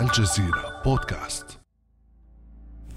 الجزيرة بودكاست.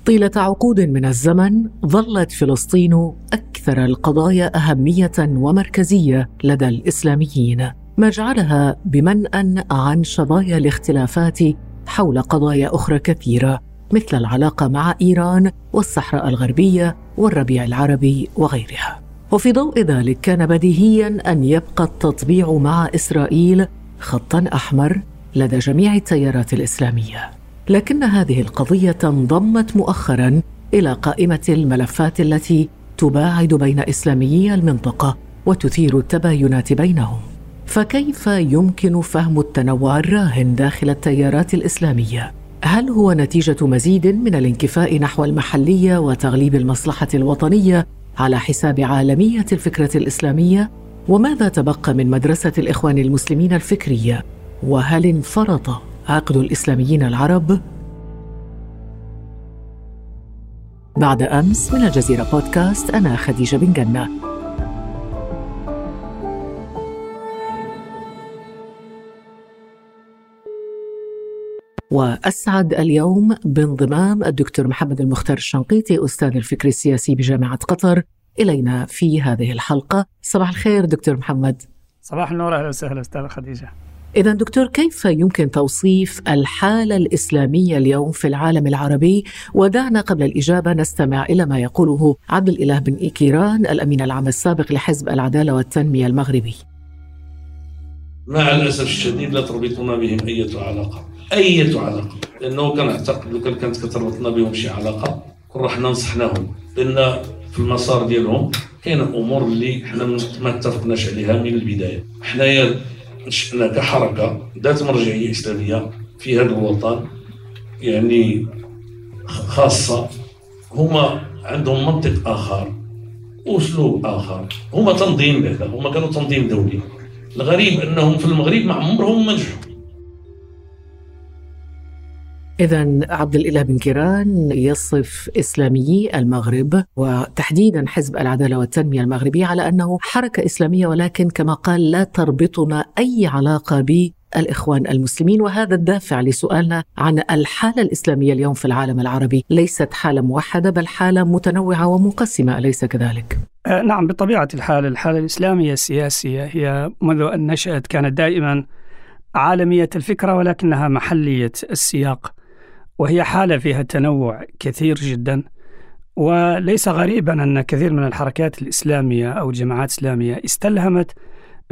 طيلة عقود من الزمن ظلت فلسطين أكثر القضايا أهمية ومركزية لدى الإسلاميين. ما جعلها بمنأى عن شظايا الاختلافات حول قضايا أخرى كثيرة مثل العلاقة مع إيران والصحراء الغربية والربيع العربي وغيرها. وفي ضوء ذلك كان بديهيا أن يبقى التطبيع مع إسرائيل خطا أحمر لدى جميع التيارات الإسلامية لكن هذه القضية انضمت مؤخرا إلى قائمة الملفات التي تباعد بين إسلاميي المنطقة وتثير التباينات بينهم فكيف يمكن فهم التنوع الراهن داخل التيارات الإسلامية؟ هل هو نتيجة مزيد من الانكفاء نحو المحلية وتغليب المصلحة الوطنية على حساب عالمية الفكرة الإسلامية؟ وماذا تبقى من مدرسة الإخوان المسلمين الفكرية؟ وهل انفرط عقد الإسلاميين العرب؟ بعد أمس من الجزيرة بودكاست أنا خديجة بن جنة. وأسعد اليوم بانضمام الدكتور محمد المختار الشنقيطي أستاذ الفكر السياسي بجامعة قطر. إلينا في هذه الحلقة. صباح الخير دكتور محمد. صباح النور أهلا وسهلا أستاذ خديجة. إذا دكتور كيف يمكن توصيف الحالة الإسلامية اليوم في العالم العربي؟ ودعنا قبل الإجابة نستمع إلى ما يقوله عبد الإله بن إيكيران الأمين العام السابق لحزب العدالة والتنمية المغربي. مع الأسف الشديد لا تربطنا بهم أي علاقة، أي علاقة، لأنه كنعتقد لو كانت كتربطنا بهم شي علاقة كون رحنا نصحناهم لأن في المسار ديالهم كاين أمور اللي حنا ما اتفقناش عليها من البداية حنايا نشأنا كحركة ذات مرجعية إسلامية في هذا الوطن يعني خاصة هما عندهم منطق آخر أسلوب آخر. هما تنظيم هذا هما كانوا تنظيم دولي. الغريب أنهم في المغرب ما عمرهم ما نجحوا. إذا عبد الإله بن كيران يصف إسلاميي المغرب وتحديدا حزب العدالة والتنمية المغربي على أنه حركة إسلامية ولكن كما قال لا تربطنا أي علاقة بالإخوان المسلمين. وهذا الدافع لسؤالنا عن الحالة الإسلامية اليوم في العالم العربي. ليست حالة موحدة بل حالة متنوعة ومنقسمة أليس كذلك؟ أه نعم بطبيعة الحال الحالة الإسلامية السياسية هي منذ أن نشأت كانت دائما عالمية الفكرة ولكنها محلية السياق. وهي حالة فيها تنوع كثير جدا وليس غريبا أن كثير من الحركات الإسلامية أو الجماعات الإسلامية استلهمت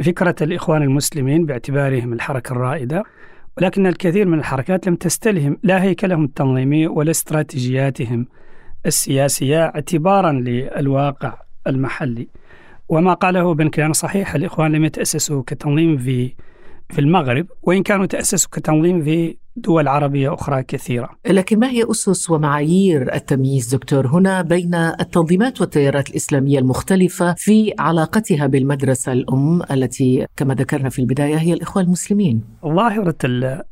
فكرة الإخوان المسلمين باعتبارهم الحركة الرائدة ولكن الكثير من الحركات لم تستلهم لا هيكلهم التنظيمي ولا استراتيجياتهم السياسية اعتبارا للواقع المحلي. وما قاله بن كيان صحيح الإخوان لم يتأسسوا كتنظيم في في المغرب وإن كانوا تأسسوا كتنظيم في دول عربية أخرى كثيرة. لكن ما هي أسس ومعايير التمييز دكتور؟ هنا بين التنظيمات والتيارات الإسلامية المختلفة في علاقتها بالمدرسة الأم التي كما ذكرنا في البداية هي الإخوة المسلمين. ظاهرة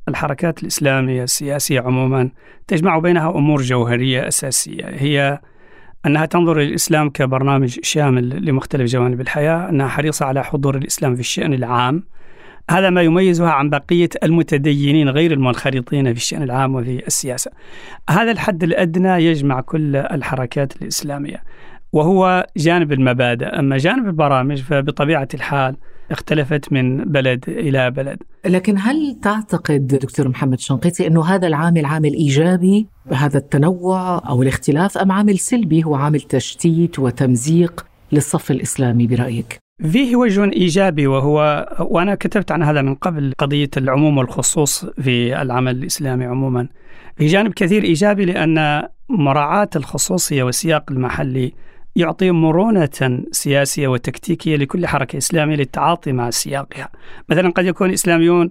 الحركات الإسلامية السياسية عموما تجمع بينها أمور جوهرية أساسية. هي أنها تنظر للإسلام كبرنامج شامل لمختلف جوانب الحياة أنها حريصة على حضور الإسلام في الشأن العام هذا ما يميزها عن بقية المتدينين غير المنخرطين في الشأن العام وفي السياسة. هذا الحد الأدنى يجمع كل الحركات الإسلامية وهو جانب المبادئ. أما جانب البرامج فبطبيعة الحال اختلفت من بلد إلى بلد. لكن هل تعتقد دكتور محمد شنقيطي أنه هذا العامل عامل إيجابي بهذا التنوع أو الاختلاف أم عامل سلبي هو عامل تشتيت وتمزيق للصف الإسلامي برأيك؟ فيه وجه إيجابي وهو وأنا كتبت عن هذا من قبل قضية العموم والخصوص في العمل الإسلامي عموما. في جانب كثير إيجابي لأن مراعاة الخصوصية والسياق المحلي يعطي مرونة سياسية وتكتيكية لكل حركة إسلامية للتعاطي مع سياقها. مثلا قد يكون إسلاميون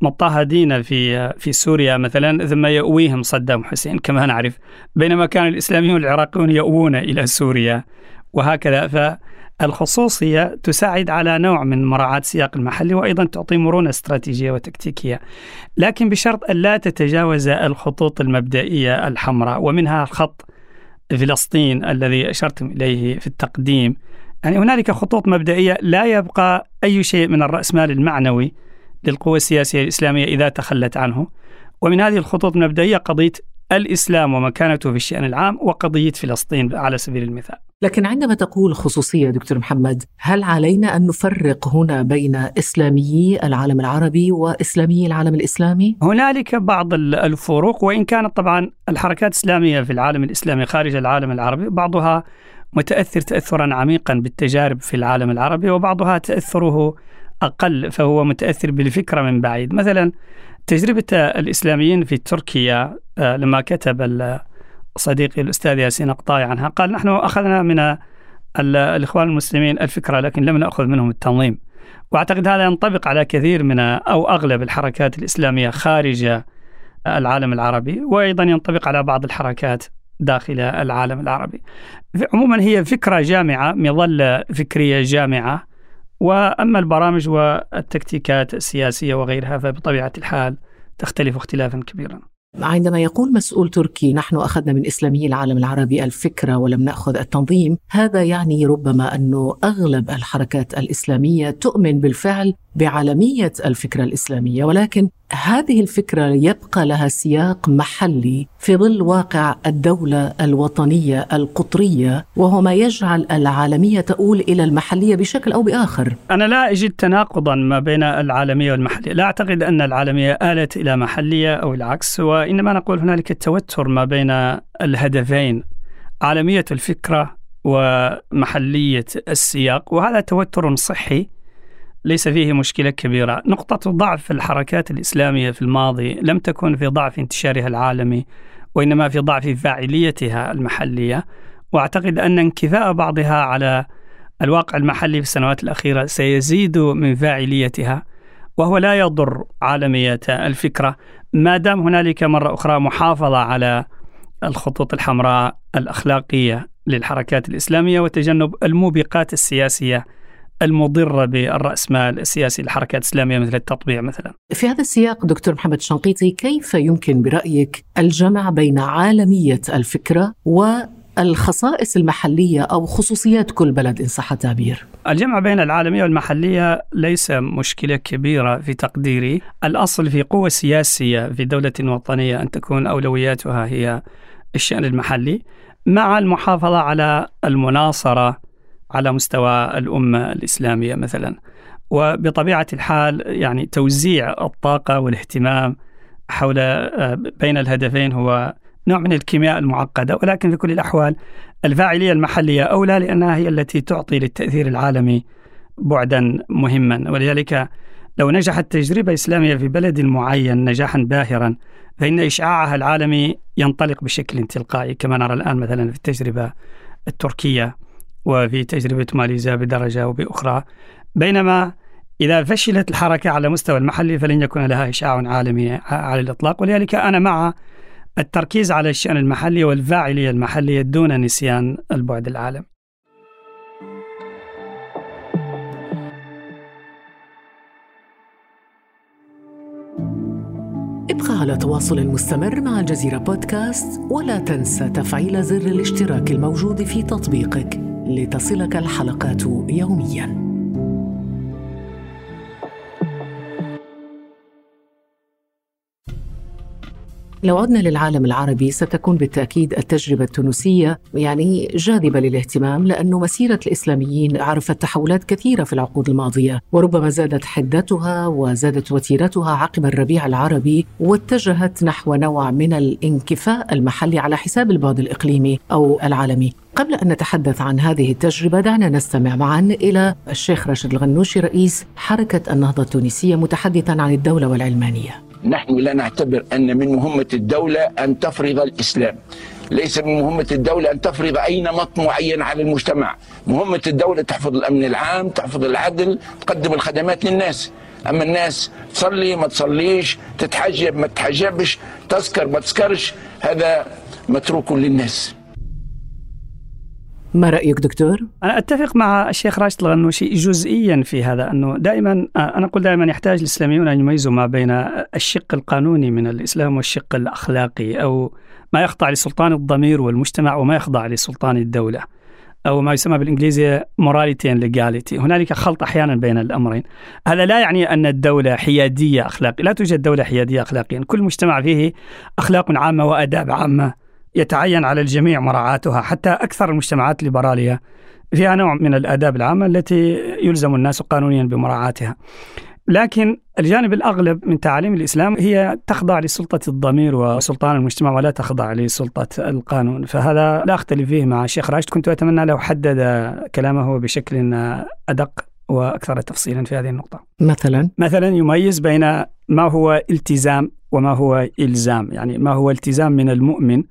مضطهدين في في سوريا مثلا ثم يؤويهم صدام حسين كما نعرف. بينما كان الإسلاميون العراقيون يؤوون إلى سوريا وهكذا. ف الخصوصية تساعد على نوع من مراعاة السياق المحلي وأيضا تعطي مرونة استراتيجية وتكتيكية. لكن بشرط أن لا تتجاوز الخطوط المبدئية الحمراء ومنها خط فلسطين الذي أشرتم إليه في التقديم. يعني هنالك خطوط مبدئية لا يبقى أي شيء من الرأسمال المعنوي للقوى السياسية الإسلامية إذا تخلت عنه. ومن هذه الخطوط المبدئية قضية الإسلام ومكانته في الشأن العام وقضية فلسطين على سبيل المثال لكن عندما تقول خصوصية دكتور محمد هل علينا أن نفرق هنا بين إسلاميي العالم العربي وإسلاميي العالم الإسلامي؟ هنالك بعض الفروق وإن كانت طبعا الحركات الإسلامية في العالم الإسلامي خارج العالم العربي بعضها متأثر تأثرا عميقا بالتجارب في العالم العربي وبعضها تأثره أقل فهو متأثر بالفكرة من بعيد. مثلا تجربة الإسلاميين في تركيا آه، لما كتب صديقي الأستاذ ياسين أقطاي عنها قال نحن أخذنا من الإخوان المسلمين الفكرة لكن لم نأخذ منهم التنظيم. وأعتقد هذا ينطبق على كثير من أو أغلب الحركات الإسلامية خارج العالم العربي وأيضا ينطبق على بعض الحركات داخل العالم العربي. عموما هي فكرة جامعة مظلة فكرية جامعة وأما البرامج والتكتيكات السياسية وغيرها فبطبيعة الحال تختلف اختلافا كبيرا. عندما يقول مسؤول تركي نحن أخذنا من إسلامي العالم العربي الفكرة ولم نأخذ التنظيم، هذا يعني ربما انه أغلب الحركات الإسلامية تؤمن بالفعل بعالمية الفكرة الإسلامية ولكن هذه الفكرة يبقى لها سياق محلي في ظل واقع الدولة الوطنية القطرية وهو ما يجعل العالمية تؤول إلى المحلية بشكل أو بآخر. أنا لا أجد تناقضا ما بين العالمية والمحلية، لا أعتقد أن العالمية آلت إلى محلية أو العكس وإنما نقول هنالك توتر ما بين الهدفين عالمية الفكرة ومحلية السياق وهذا توتر صحي ليس فيه مشكلة كبيرة. نقطة ضعف الحركات الإسلامية في الماضي لم تكن في ضعف انتشارها العالمي وإنما في ضعف فاعليتها المحلية. وأعتقد أن انكفاء بعضها على الواقع المحلي في السنوات الأخيرة سيزيد من فاعليتها وهو لا يضر عالمية الفكرة. ما دام هنالك مرة أخرى محافظة على الخطوط الحمراء الأخلاقية للحركات الإسلامية وتجنب الموبقات السياسية المضرة بالرأسمال السياسي للحركات الإسلامية مثل التطبيع مثلا. في هذا السياق دكتور محمد شنقيطي كيف يمكن برأيك الجمع بين عالمية الفكرة و الخصائص المحلية أو خصوصيات كل بلد إن صح التعبير؟ الجمع بين العالمية والمحلية ليس مشكلة كبيرة في تقديري. الأصل في قوة سياسية في دولة وطنية أن تكون أولوياتها هي الشأن المحلي مع المحافظة على المناصرة على مستوى الأمة الإسلامية مثلا. وبطبيعة الحال يعني توزيع الطاقة والاهتمام حول آه، بين الهدفين هو نوع من الكيمياء المعقدة. ولكن في كل الأحوال الفاعلية المحلية أولى لأنها هي التي تعطي للتأثير العالمي بعدا مهما. ولذلك لو نجحت تجربة إسلامية في بلد معين نجاحا باهرا فإن إشعاعها العالمي ينطلق بشكل تلقائي كما نرى الآن مثلا في التجربة التركية. وفي تجربة ماليزيا بدرجة أو بأخرى بينما إذا فشلت الحركة على مستوى المحلي فلن يكون لها إشعاع عالمي على الإطلاق. ولذلك أنا مع التركيز على الشأن المحلي والفاعلية المحلية دون نسيان البعد العالمي ابقى على تواصل مستمر مع الجزيرة بودكاست ولا تنسى تفعيل زر الاشتراك الموجود في تطبيقك. لتصلك الحلقات يومياً. لو عدنا للعالم العربي ستكون بالتأكيد التجربة التونسية يعني جاذبة للاهتمام لأن مسيرة الإسلاميين عرفت تحولات كثيرة في العقود الماضية وربما زادت حدتها وزادت وتيرتها عقب الربيع العربي واتجهت نحو نوع من الانكفاء المحلي على حساب البعد الإقليمي أو العالمي. قبل أن نتحدث عن هذه التجربة دعنا نستمع معا إلى الشيخ راشد الغنوشي رئيس حركة النهضة التونسية متحدثا عن الدولة والعلمانية. نحن لا نعتبر أن من مهمة الدولة أن تفرض الإسلام. ليس من مهمة الدولة أن تفرض أي نمط معين على المجتمع. مهمة الدولة تحفظ الأمن العام تحفظ العدل تقدم الخدمات للناس. أما الناس تصلي ما تصليش تتحجب ما تتحجبش تسكر ما تسكرش هذا متروك للناس. ما رأيك دكتور؟ أنا أتفق مع الشيخ راشد الغنوشي جزئيا في هذا أنه دائما أنا أقول دائما يحتاج الإسلاميون أن يميزوا ما بين الشق القانوني من الإسلام والشق الأخلاقي أو ما يخضع لسلطان الضمير والمجتمع وما يخضع لسلطان الدولة أو ما يسمى بالإنجليزية morality and legality. هنالك خلط أحيانا بين الأمرين. هذا لا يعني أن الدولة حيادية أخلاقية لا توجد دولة حيادية أخلاقيا. كل مجتمع فيه أخلاق عامة وأداب عامة. يتعين على الجميع مراعاتها حتى أكثر المجتمعات الليبرالية فيها نوع من الآداب العامة التي يلزم الناس قانونيا بمراعاتها. لكن الجانب الأغلب من تعاليم الإسلام هي تخضع لسلطة الضمير وسلطان المجتمع ولا تخضع لسلطة القانون. فهذا لا أختلف فيه مع الشيخ راشد. كنت أتمنى لو حدد كلامه بشكل أدق وأكثر تفصيلا في هذه النقطة. مثلا؟ مثلا يميز بين ما هو التزام وما هو إلزام. يعني ما هو التزام من المؤمن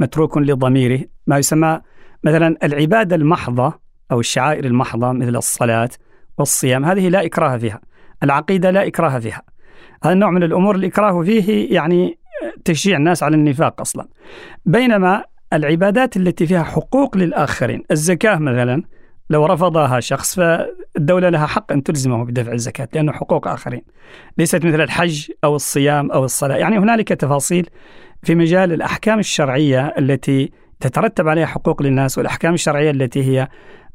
متروك لضميره ما يسمى مثلا العبادة المحضة أو الشعائر المحضة مثل الصلاة والصيام هذه لا إكراه فيها العقيدة لا إكراه فيها. هذا النوع من الأمور الإكراه فيه يعني تشجيع الناس على النفاق أصلا. بينما العبادات التي فيها حقوق للآخرين الزكاة مثلا لو رفضها شخص فالدولة لها حق أن تلزمه بدفع الزكاة لأنه حقوق آخرين ليست مثل الحج أو الصيام أو الصلاة. يعني هنالك تفاصيل في مجال الأحكام الشرعية التي تترتب عليها حقوق للناس والأحكام الشرعية التي هي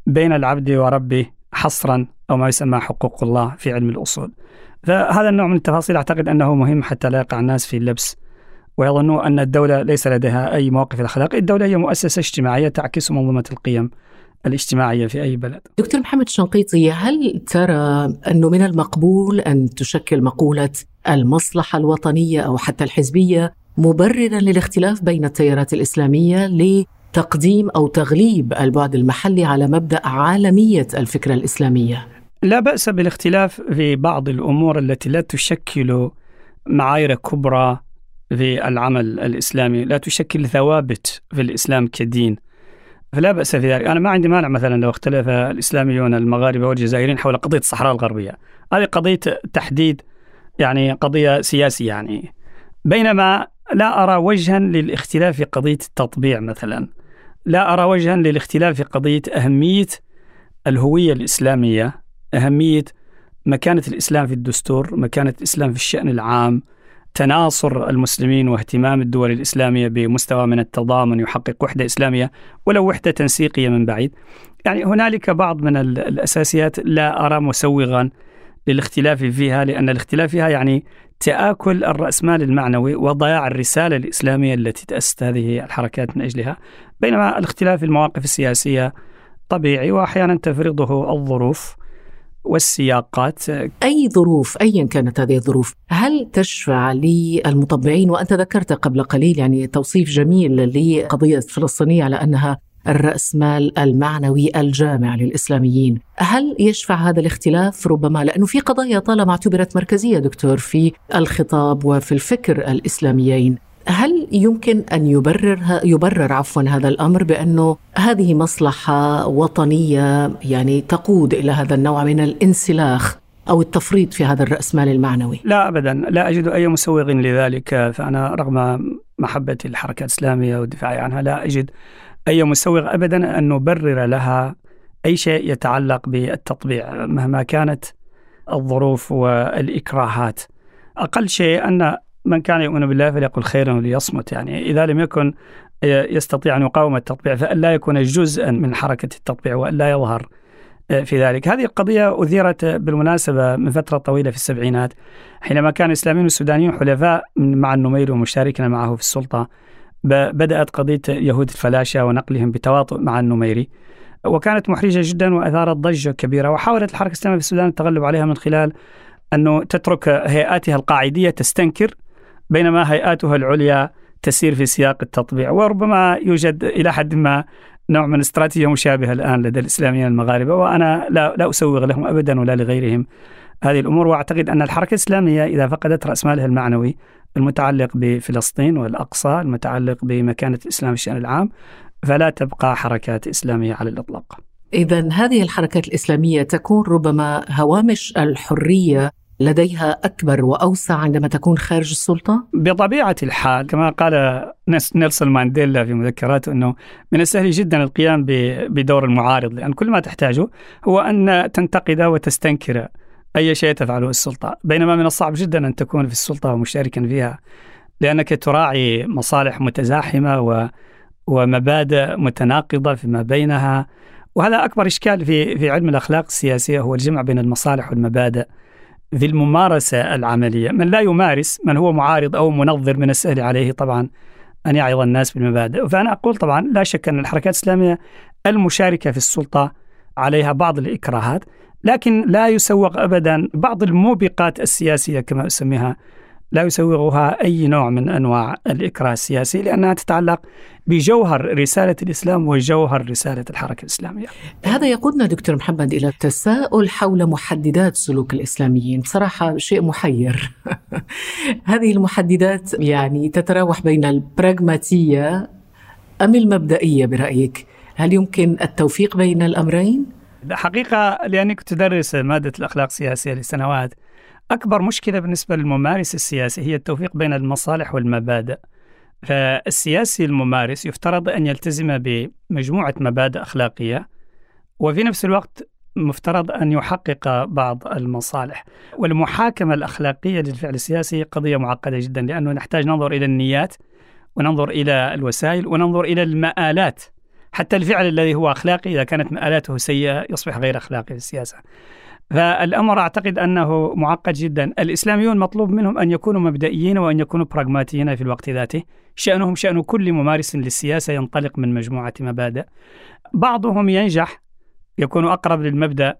بين العبد وربه حصرا أو ما يسمى حقوق الله في علم الأصول. فهذا النوع من التفاصيل أعتقد أنه مهم حتى لا يقع الناس في اللبس ويظنوا أن الدولة ليس لديها أي مواقف الأخلاق الدولة هي مؤسسة اجتماعية تعكس منظومة القيم الاجتماعية في أي بلد. دكتور محمد شنقيطي هل ترى أنه من المقبول أن تشكل مقولة المصلحة الوطنية أو حتى الحزبية مبررا للاختلاف بين التيارات الإسلامية تقديم أو تغليب البعد المحلي على مبدأ عالمية الفكرة الإسلامية. لا بأس بالاختلاف في بعض الأمور التي لا تشكل معايير كبرى في العمل الإسلامي، لا تشكل ثوابت في الإسلام كدين. فلا بأس في ذلك، أنا ما عندي مانع مثلا لو اختلف الإسلاميون المغاربة والجزائريين حول قضية الصحراء الغربية، هذه قضية تحديد يعني قضية سياسية يعني. بينما لا أرى وجها للاختلاف في قضية التطبيع مثلا. لا أرى وجها للاختلاف في قضية أهمية الهوية الإسلامية أهمية مكانة الإسلام في الدستور مكانة الإسلام في الشأن العام تناصر المسلمين واهتمام الدول الإسلامية بمستوى من التضامن يحقق وحدة إسلامية ولو وحدة تنسيقية من بعيد يعني هنالك بعض من الأساسيات لا أرى مسوغا للاختلاف فيها لأن الاختلاف فيها يعني تآكل الرأسمال المعنوي وضياع الرسالة الإسلامية التي تأسست هذه الحركات من أجلها بينما الاختلاف في المواقف السياسية طبيعي وأحيانا تفرضه الظروف والسياقات. أي ظروف أيا كانت هذه الظروف هل تشفع للمطبعين؟ وأنت ذكرت قبل قليل يعني توصيف جميل لقضية فلسطينية على أنها الرأسمال المعنوي الجامع للإسلاميين. هل يشفع هذا الاختلاف؟ ربما لأنه في قضايا طالما اعتبرت مركزية دكتور في الخطاب وفي الفكر الإسلاميين. هل يمكن أن يبرر يبرر عفوا هذا الأمر بأنه هذه مصلحة وطنية يعني تقود إلى هذا النوع من الانسلاخ أو التفريط في هذا الراسمال المعنوي؟ لا ابدا، لا أجد أي مسوغ لذلك، فأنا رغم محبتي للحركه الإسلامية والدفاع عنها لا أجد أي مسوغ أبدا أن نبرر لها أي شيء يتعلق بالتطبيع مهما كانت الظروف والإكراهات. أقل شيء أن من كان يؤمن بالله فليقل خيرا وليصمت. يعني إذا لم يكن يستطيع أن يقاوم التطبيع فأن لا يكون جزءا من حركة التطبيع وأن لا يظهر في ذلك. هذه القضية أثيرت بالمناسبة من فترة طويلة في السبعينات حينما كان الإسلاميون والسودانيون حلفاء مع النمير ومشاركين معه في السلطة. بدأت قضية يهود الفلاشة ونقلهم بتواطؤ مع النميري. وكانت محرجة جدا وأثارت ضجة كبيرة وحاولت الحركة الإسلامية في السودان التغلب عليها من خلال أنه تترك هيئاتها القاعدية تستنكر بينما هيئاتها العليا تسير في سياق التطبيع. وربما يوجد إلى حد ما نوع من استراتيجية مشابهة الآن لدى الإسلاميين المغاربة وأنا لا, لا أسوغ لهم أبدا ولا لغيرهم هذه الأمور وأعتقد أن الحركة الإسلامية إذا فقدت رأس مالها المعنوي المتعلق بفلسطين والأقصى المتعلق بمكانة الإسلام في الشأن العام فلا تبقى حركات إسلامية على الإطلاق إذا هذه الحركات الإسلامية تكون ربما هوامش الحرية لديها أكبر وأوسع عندما تكون خارج السلطة؟ بطبيعة الحال كما قال نيلسون مانديلا في مذكراته أنه من السهل جدا القيام بدور المعارض لأن كل ما تحتاجه هو أن تنتقد وتستنكر أي شيء تفعله السلطة. بينما من الصعب جدا أن تكون في السلطة ومشاركا فيها لأنك تراعي مصالح متزاحمة و ومبادئ متناقضة فيما بينها. وهذا أكبر إشكال في في علم الأخلاق السياسية هو الجمع بين المصالح والمبادئ في الممارسة العملية. من لا يمارس من هو معارض أو منظر من السهل عليه طبعا أن يعظ الناس بالمبادئ. فأنا أقول طبعا لا شك أن الحركات الإسلامية المشاركة في السلطة عليها بعض الإكراهات. لكن لا يسوغ أبدا بعض الموبقات السياسية كما أسميها لا يسوغها أي نوع من أنواع الإكراه السياسي لأنها تتعلق بجوهر رسالة الإسلام وجوهر رسالة الحركة الإسلامية هذا يقودنا دكتور محمد إلى التساؤل حول محددات سلوك الإسلاميين بصراحة شيء محير هذه المحددات يعني تتراوح بين البراغماتية أم المبدئية برأيك؟ هل يمكن التوفيق بين الأمرين؟ حقيقة لأني كنت أدرس مادة الأخلاق السياسية لسنوات. أكبر مشكلة بالنسبة للممارس السياسي هي التوفيق بين المصالح والمبادئ. فالسياسي الممارس يفترض أن يلتزم بمجموعة مبادئ أخلاقية وفي نفس الوقت مفترض أن يحقق بعض المصالح. والمحاكمة الأخلاقية للفعل السياسي قضية معقدة جدا لأنه نحتاج ننظر إلى النيات وننظر إلى الوسائل وننظر إلى المآلات حتى الفعل الذي هو أخلاقي إذا كانت مآلاته سيئة يصبح غير أخلاقي في السياسة. فالأمر أعتقد أنه معقد جدا، الإسلاميون مطلوب منهم أن يكونوا مبدئيين وأن يكونوا براغماتيين في الوقت ذاته، شأنهم شأن كل ممارس للسياسة ينطلق من مجموعة مبادئ. بعضهم ينجح يكون أقرب للمبدأ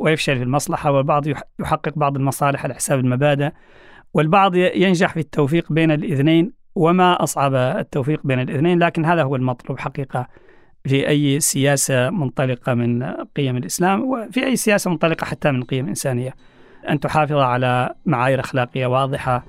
ويفشل في المصلحة، والبعض يحقق بعض المصالح على حساب المبادئ، والبعض ينجح في التوفيق بين الاثنين وما أصعب التوفيق بين الاثنين، لكن هذا هو المطلوب حقيقة في أي سياسة منطلقة من قيم الإسلام وفي أي سياسة منطلقة حتى من قيم إنسانية. أن تحافظ على معايير أخلاقية واضحة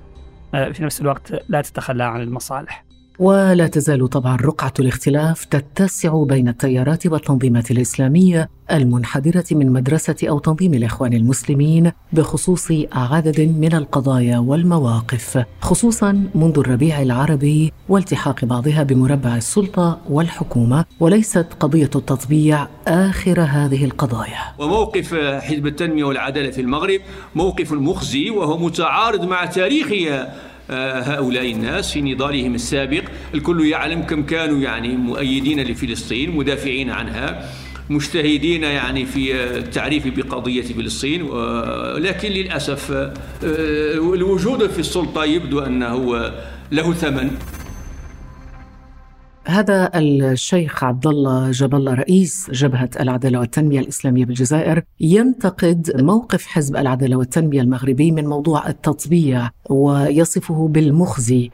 آه، في نفس الوقت لا تتخلى عن المصالح. ولا تزال طبعا رقعة الاختلاف تتسع بين التيارات والتنظيمات الإسلامية المنحدرة من مدرسة أو تنظيم الإخوان المسلمين بخصوص عدد من القضايا والمواقف خصوصا منذ الربيع العربي والتحاق بعضها بمربع السلطة والحكومة وليست قضية التطبيع آخر هذه القضايا. وموقف حزب التنمية والعدالة في المغرب موقف مخزي وهو متعارض مع تاريخ آه، هؤلاء الناس في نضالهم السابق. الكل يعلم كم كانوا يعني مؤيدين لفلسطين مدافعين عنها مجتهدين يعني في التعريف بقضية فلسطين. ولكن للأسف آه، الوجود في السلطة يبدو أنه له ثمن. هذا الشيخ عبد الله جاب الله رئيس جبهة العدالة والتنمية الإسلامية بالجزائر ينتقد موقف حزب العدالة والتنمية المغربي من موضوع التطبيع ويصفه بالمخزي.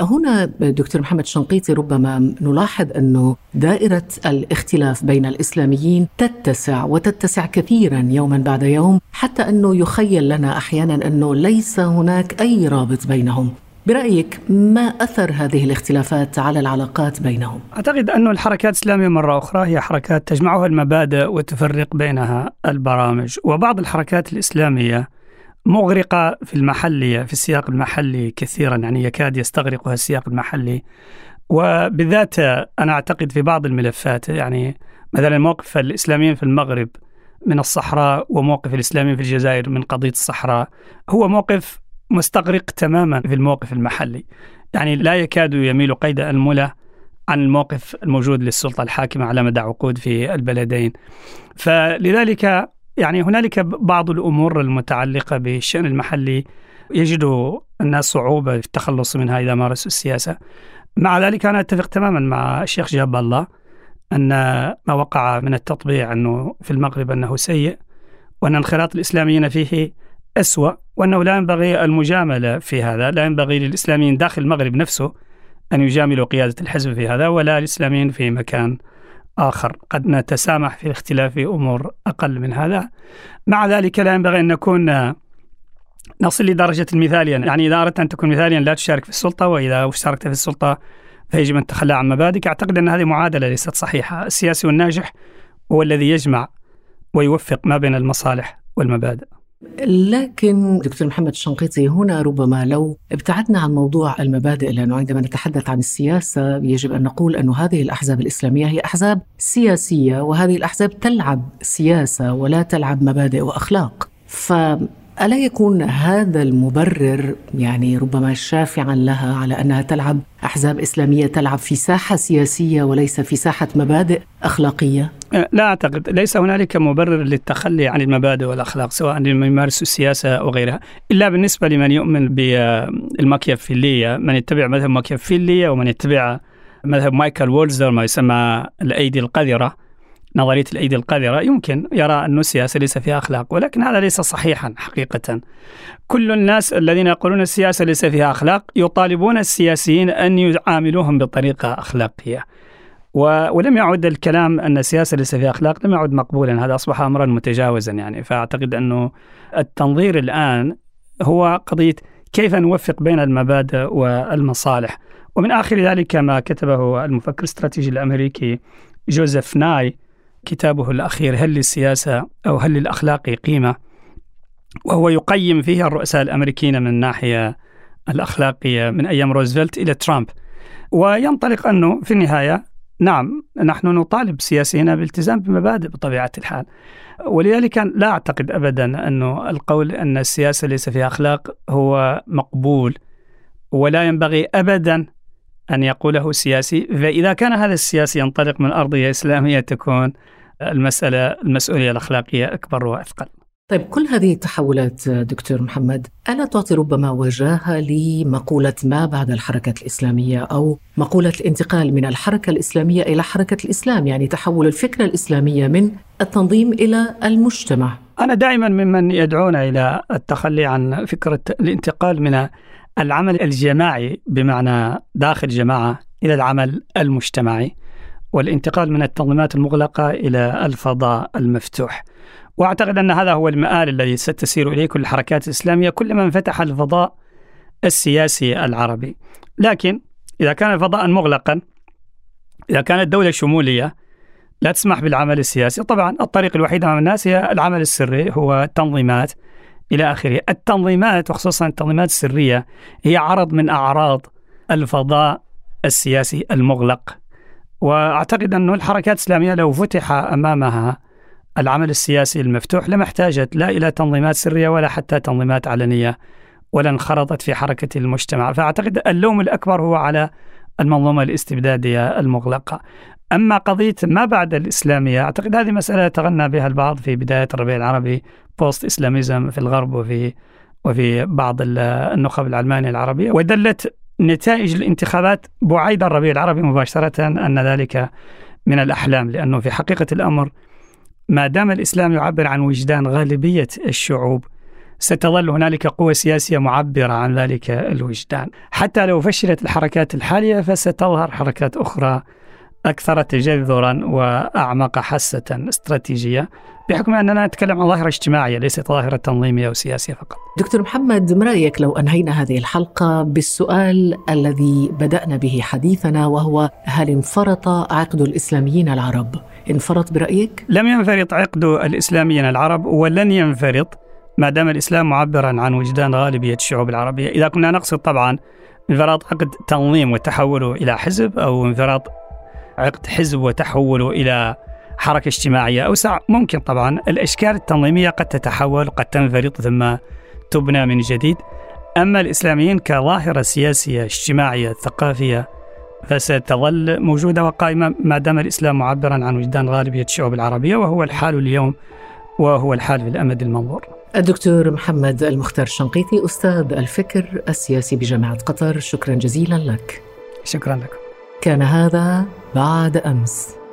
هنا دكتور محمد شنقيطي ربما نلاحظ أنه دائرة الاختلاف بين الإسلاميين تتسع وتتسع كثيرا يوما بعد يوم حتى أنه يخيل لنا أحيانا أنه ليس هناك أي رابط بينهم. برأيك ما أثر هذه الاختلافات على العلاقات بينهم؟ أعتقد أن الحركات الإسلامية مرة أخرى هي حركات تجمعها المبادئ وتفرق بينها البرامج وبعض الحركات الإسلامية مغرقة في المحلية في السياق المحلي كثيرا يعني يكاد يستغرقها السياق المحلي وبالذات أنا أعتقد في بعض الملفات يعني مثلا موقف الإسلاميين في المغرب من الصحراء وموقف الإسلاميين في الجزائر من قضية الصحراء هو موقف مستغرق تماما في الموقف المحلي. يعني لا يكاد يميل قيد أنملة عن الموقف الموجود للسلطة الحاكمة على مدى عقود في البلدين. فلذلك يعني هنالك بعض الأمور المتعلقة بالشأن المحلي يجد الناس صعوبة في التخلص منها إذا مارسوا السياسة. مع ذلك أنا أتفق تماما مع الشيخ جاب الله أن ما وقع من التطبيع أنه في المغرب أنه سيء وأن انخراط الإسلاميين فيه أسوأ. وأنه لا ينبغي المجاملة في هذا لا ينبغي للإسلاميين داخل المغرب نفسه أن يجاملوا قيادة الحزب في هذا ولا الإسلاميين في مكان آخر. قد نتسامح في الاختلاف في أمور أقل من هذا. مع ذلك لا ينبغي أن نكون نصل لدرجة المثالية يعني إذا أردت أن تكون مثاليا لا تشارك في السلطة وإذا اشتركت في السلطة فيجب أن تتخلى عن مبادئك. أعتقد أن هذه معادلة ليست صحيحة. السياسي الناجح هو الذي يجمع ويوفق ما بين المصالح والمبادئ. لكن دكتور محمد الشنقيطي هنا ربما لو ابتعدنا عن موضوع المبادئ لأنه عندما نتحدث عن السياسة يجب أن نقول أن هذه الأحزاب الإسلامية هي أحزاب سياسية وهذه الأحزاب تلعب سياسة ولا تلعب مبادئ وأخلاق ف ألا يكون هذا المبرر يعني ربما شافعا لها على أنها تلعب أحزاب إسلامية تلعب في ساحة سياسية وليس في ساحة مبادئ أخلاقية؟ لا أعتقد. ليس هنالك مبرر للتخلي عن المبادئ والأخلاق سواء لمن يمارس السياسة أو غيرها إلا بالنسبة لمن يؤمن بالماكيافيليه من يتبع مذهب ماكيافيلية ومن يتبع مذهب مايكل وولزر ما يسمى الأيدي القذرة نظرية الأيدي القذرة. يمكن يرى أن السياسة ليس فيها أخلاق ولكن هذا ليس صحيحا حقيقه. كل الناس الذين يقولون السياسة ليس فيها أخلاق يطالبون السياسيين أن يعاملوهم بطريقة أخلاقية. ولم يعد الكلام أن السياسة ليس فيها أخلاق لم يعد مقبولا. هذا أصبح امرا متجاوزا يعني. فأعتقد أنه التنظير الآن هو قضية كيف نوفق بين المبادئ والمصالح. ومن آخر ذلك ما كتبه المفكر الاستراتيجي الأمريكي جوزيف ناي كتابه الأخير هل للسياسة أو هل للأخلاق قيمة؟ وهو يقيم فيه الرؤساء الأمريكيين من الناحية الأخلاقية من أيام روزفلت إلى ترامب. وينطلق أنه في النهاية نعم نحن نطالب سياسينا بالالتزام بمبادئ بطبيعة الحال ولذلك لا أعتقد ابدا انه القول أن السياسة ليس فيها أخلاق هو مقبول ولا ينبغي ابدا أن يقوله سياسي فإذا كان هذا السياسي ينطلق من أرضية إسلامية تكون المسألة المسؤولية الأخلاقية أكبر وأثقل. طيب كل هذه التحولات دكتور محمد ألا تعطي ربما وجاهة لمقولة ما بعد الحركة الإسلامية أو مقولة الانتقال من الحركة الإسلامية إلى حركة الإسلام يعني تحول الفكرة الإسلامية من التنظيم إلى المجتمع؟ أنا دائما ممن يدعون إلى التخلي عن فكرة الانتقال من العمل الجماعي بمعنى داخل جماعة إلى العمل المجتمعي والانتقال من التنظيمات المغلقة إلى الفضاء المفتوح. واعتقد أن هذا هو المآل الذي ستسير إليه كل الحركات الإسلامية كلما انفتح الفضاء السياسي العربي. لكن إذا كان فضاء مغلقا إذا كانت دولة شمولية لا تسمح بالعمل السياسي، طبعا الطريق الوحيد أمام الناس هي العمل السري هو التنظيمات إلى آخره. التنظيمات وخصوصا التنظيمات السرية هي عرض من أعراض الفضاء السياسي المغلق. وأعتقد أنه الحركات الإسلامية لو فتح أمامها العمل السياسي المفتوح لما احتاجت لا إلى تنظيمات سرية ولا حتى تنظيمات علنية ولا انخرطت في حركة المجتمع. فأعتقد اللوم الأكبر هو على المنظومة الاستبدادية المغلقة. أما قضية ما بعد الإسلامية أعتقد هذه مسألة تغنى بها البعض في بداية الربيع العربي بوست إسلاميزم في الغرب وفي وفي بعض النخب العلمانية العربية. ودلت نتائج الانتخابات بعيد الربيع العربي مباشرة أن ذلك من الأحلام لأنه في حقيقة الأمر ما دام الإسلام يعبر عن وجدان غالبية الشعوب ستظل هنالك قوة سياسية معبرة عن ذلك الوجدان حتى لو فشلت الحركات الحالية فستظهر حركات أخرى أكثر تجذرا وأعمق حاسة استراتيجية بحكم أننا نتكلم عن ظاهرة اجتماعية ليست ظاهرة تنظيمية وسياسية فقط دكتور محمد ما رأيك لو أنهينا هذه الحلقة بالسؤال الذي بدأنا به حديثنا وهو هل انفرط عقد الإسلاميين العرب؟ انفرط برأيك؟ لم ينفرط عقد الإسلاميين العرب ولن ينفرط ما دام الإسلام معبرا عن وجدان غالبية الشعوب العربية. إذا كنا نقصد طبعا انفراط عقد تنظيم وتحوله إلى حزب أو انفراط عقد حزب وتحوله إلى حركة اجتماعية أوسع. ممكن طبعا الأشكال التنظيمية قد تتحول قد تنفرط ثم تبنى من جديد. أما الإسلاميين كظاهرة سياسية اجتماعية ثقافية فستظل موجودة وقائمة ما دام الإسلام معبرا عن وجدان غالبية الشعوب العربية وهو الحال اليوم وهو الحال في الأمد المنظور. الدكتور محمد المختار الشنقيطي أستاذ الفكر السياسي بجامعة قطر شكرا جزيلا لك. شكرا لكم كان هذا بعد أمس.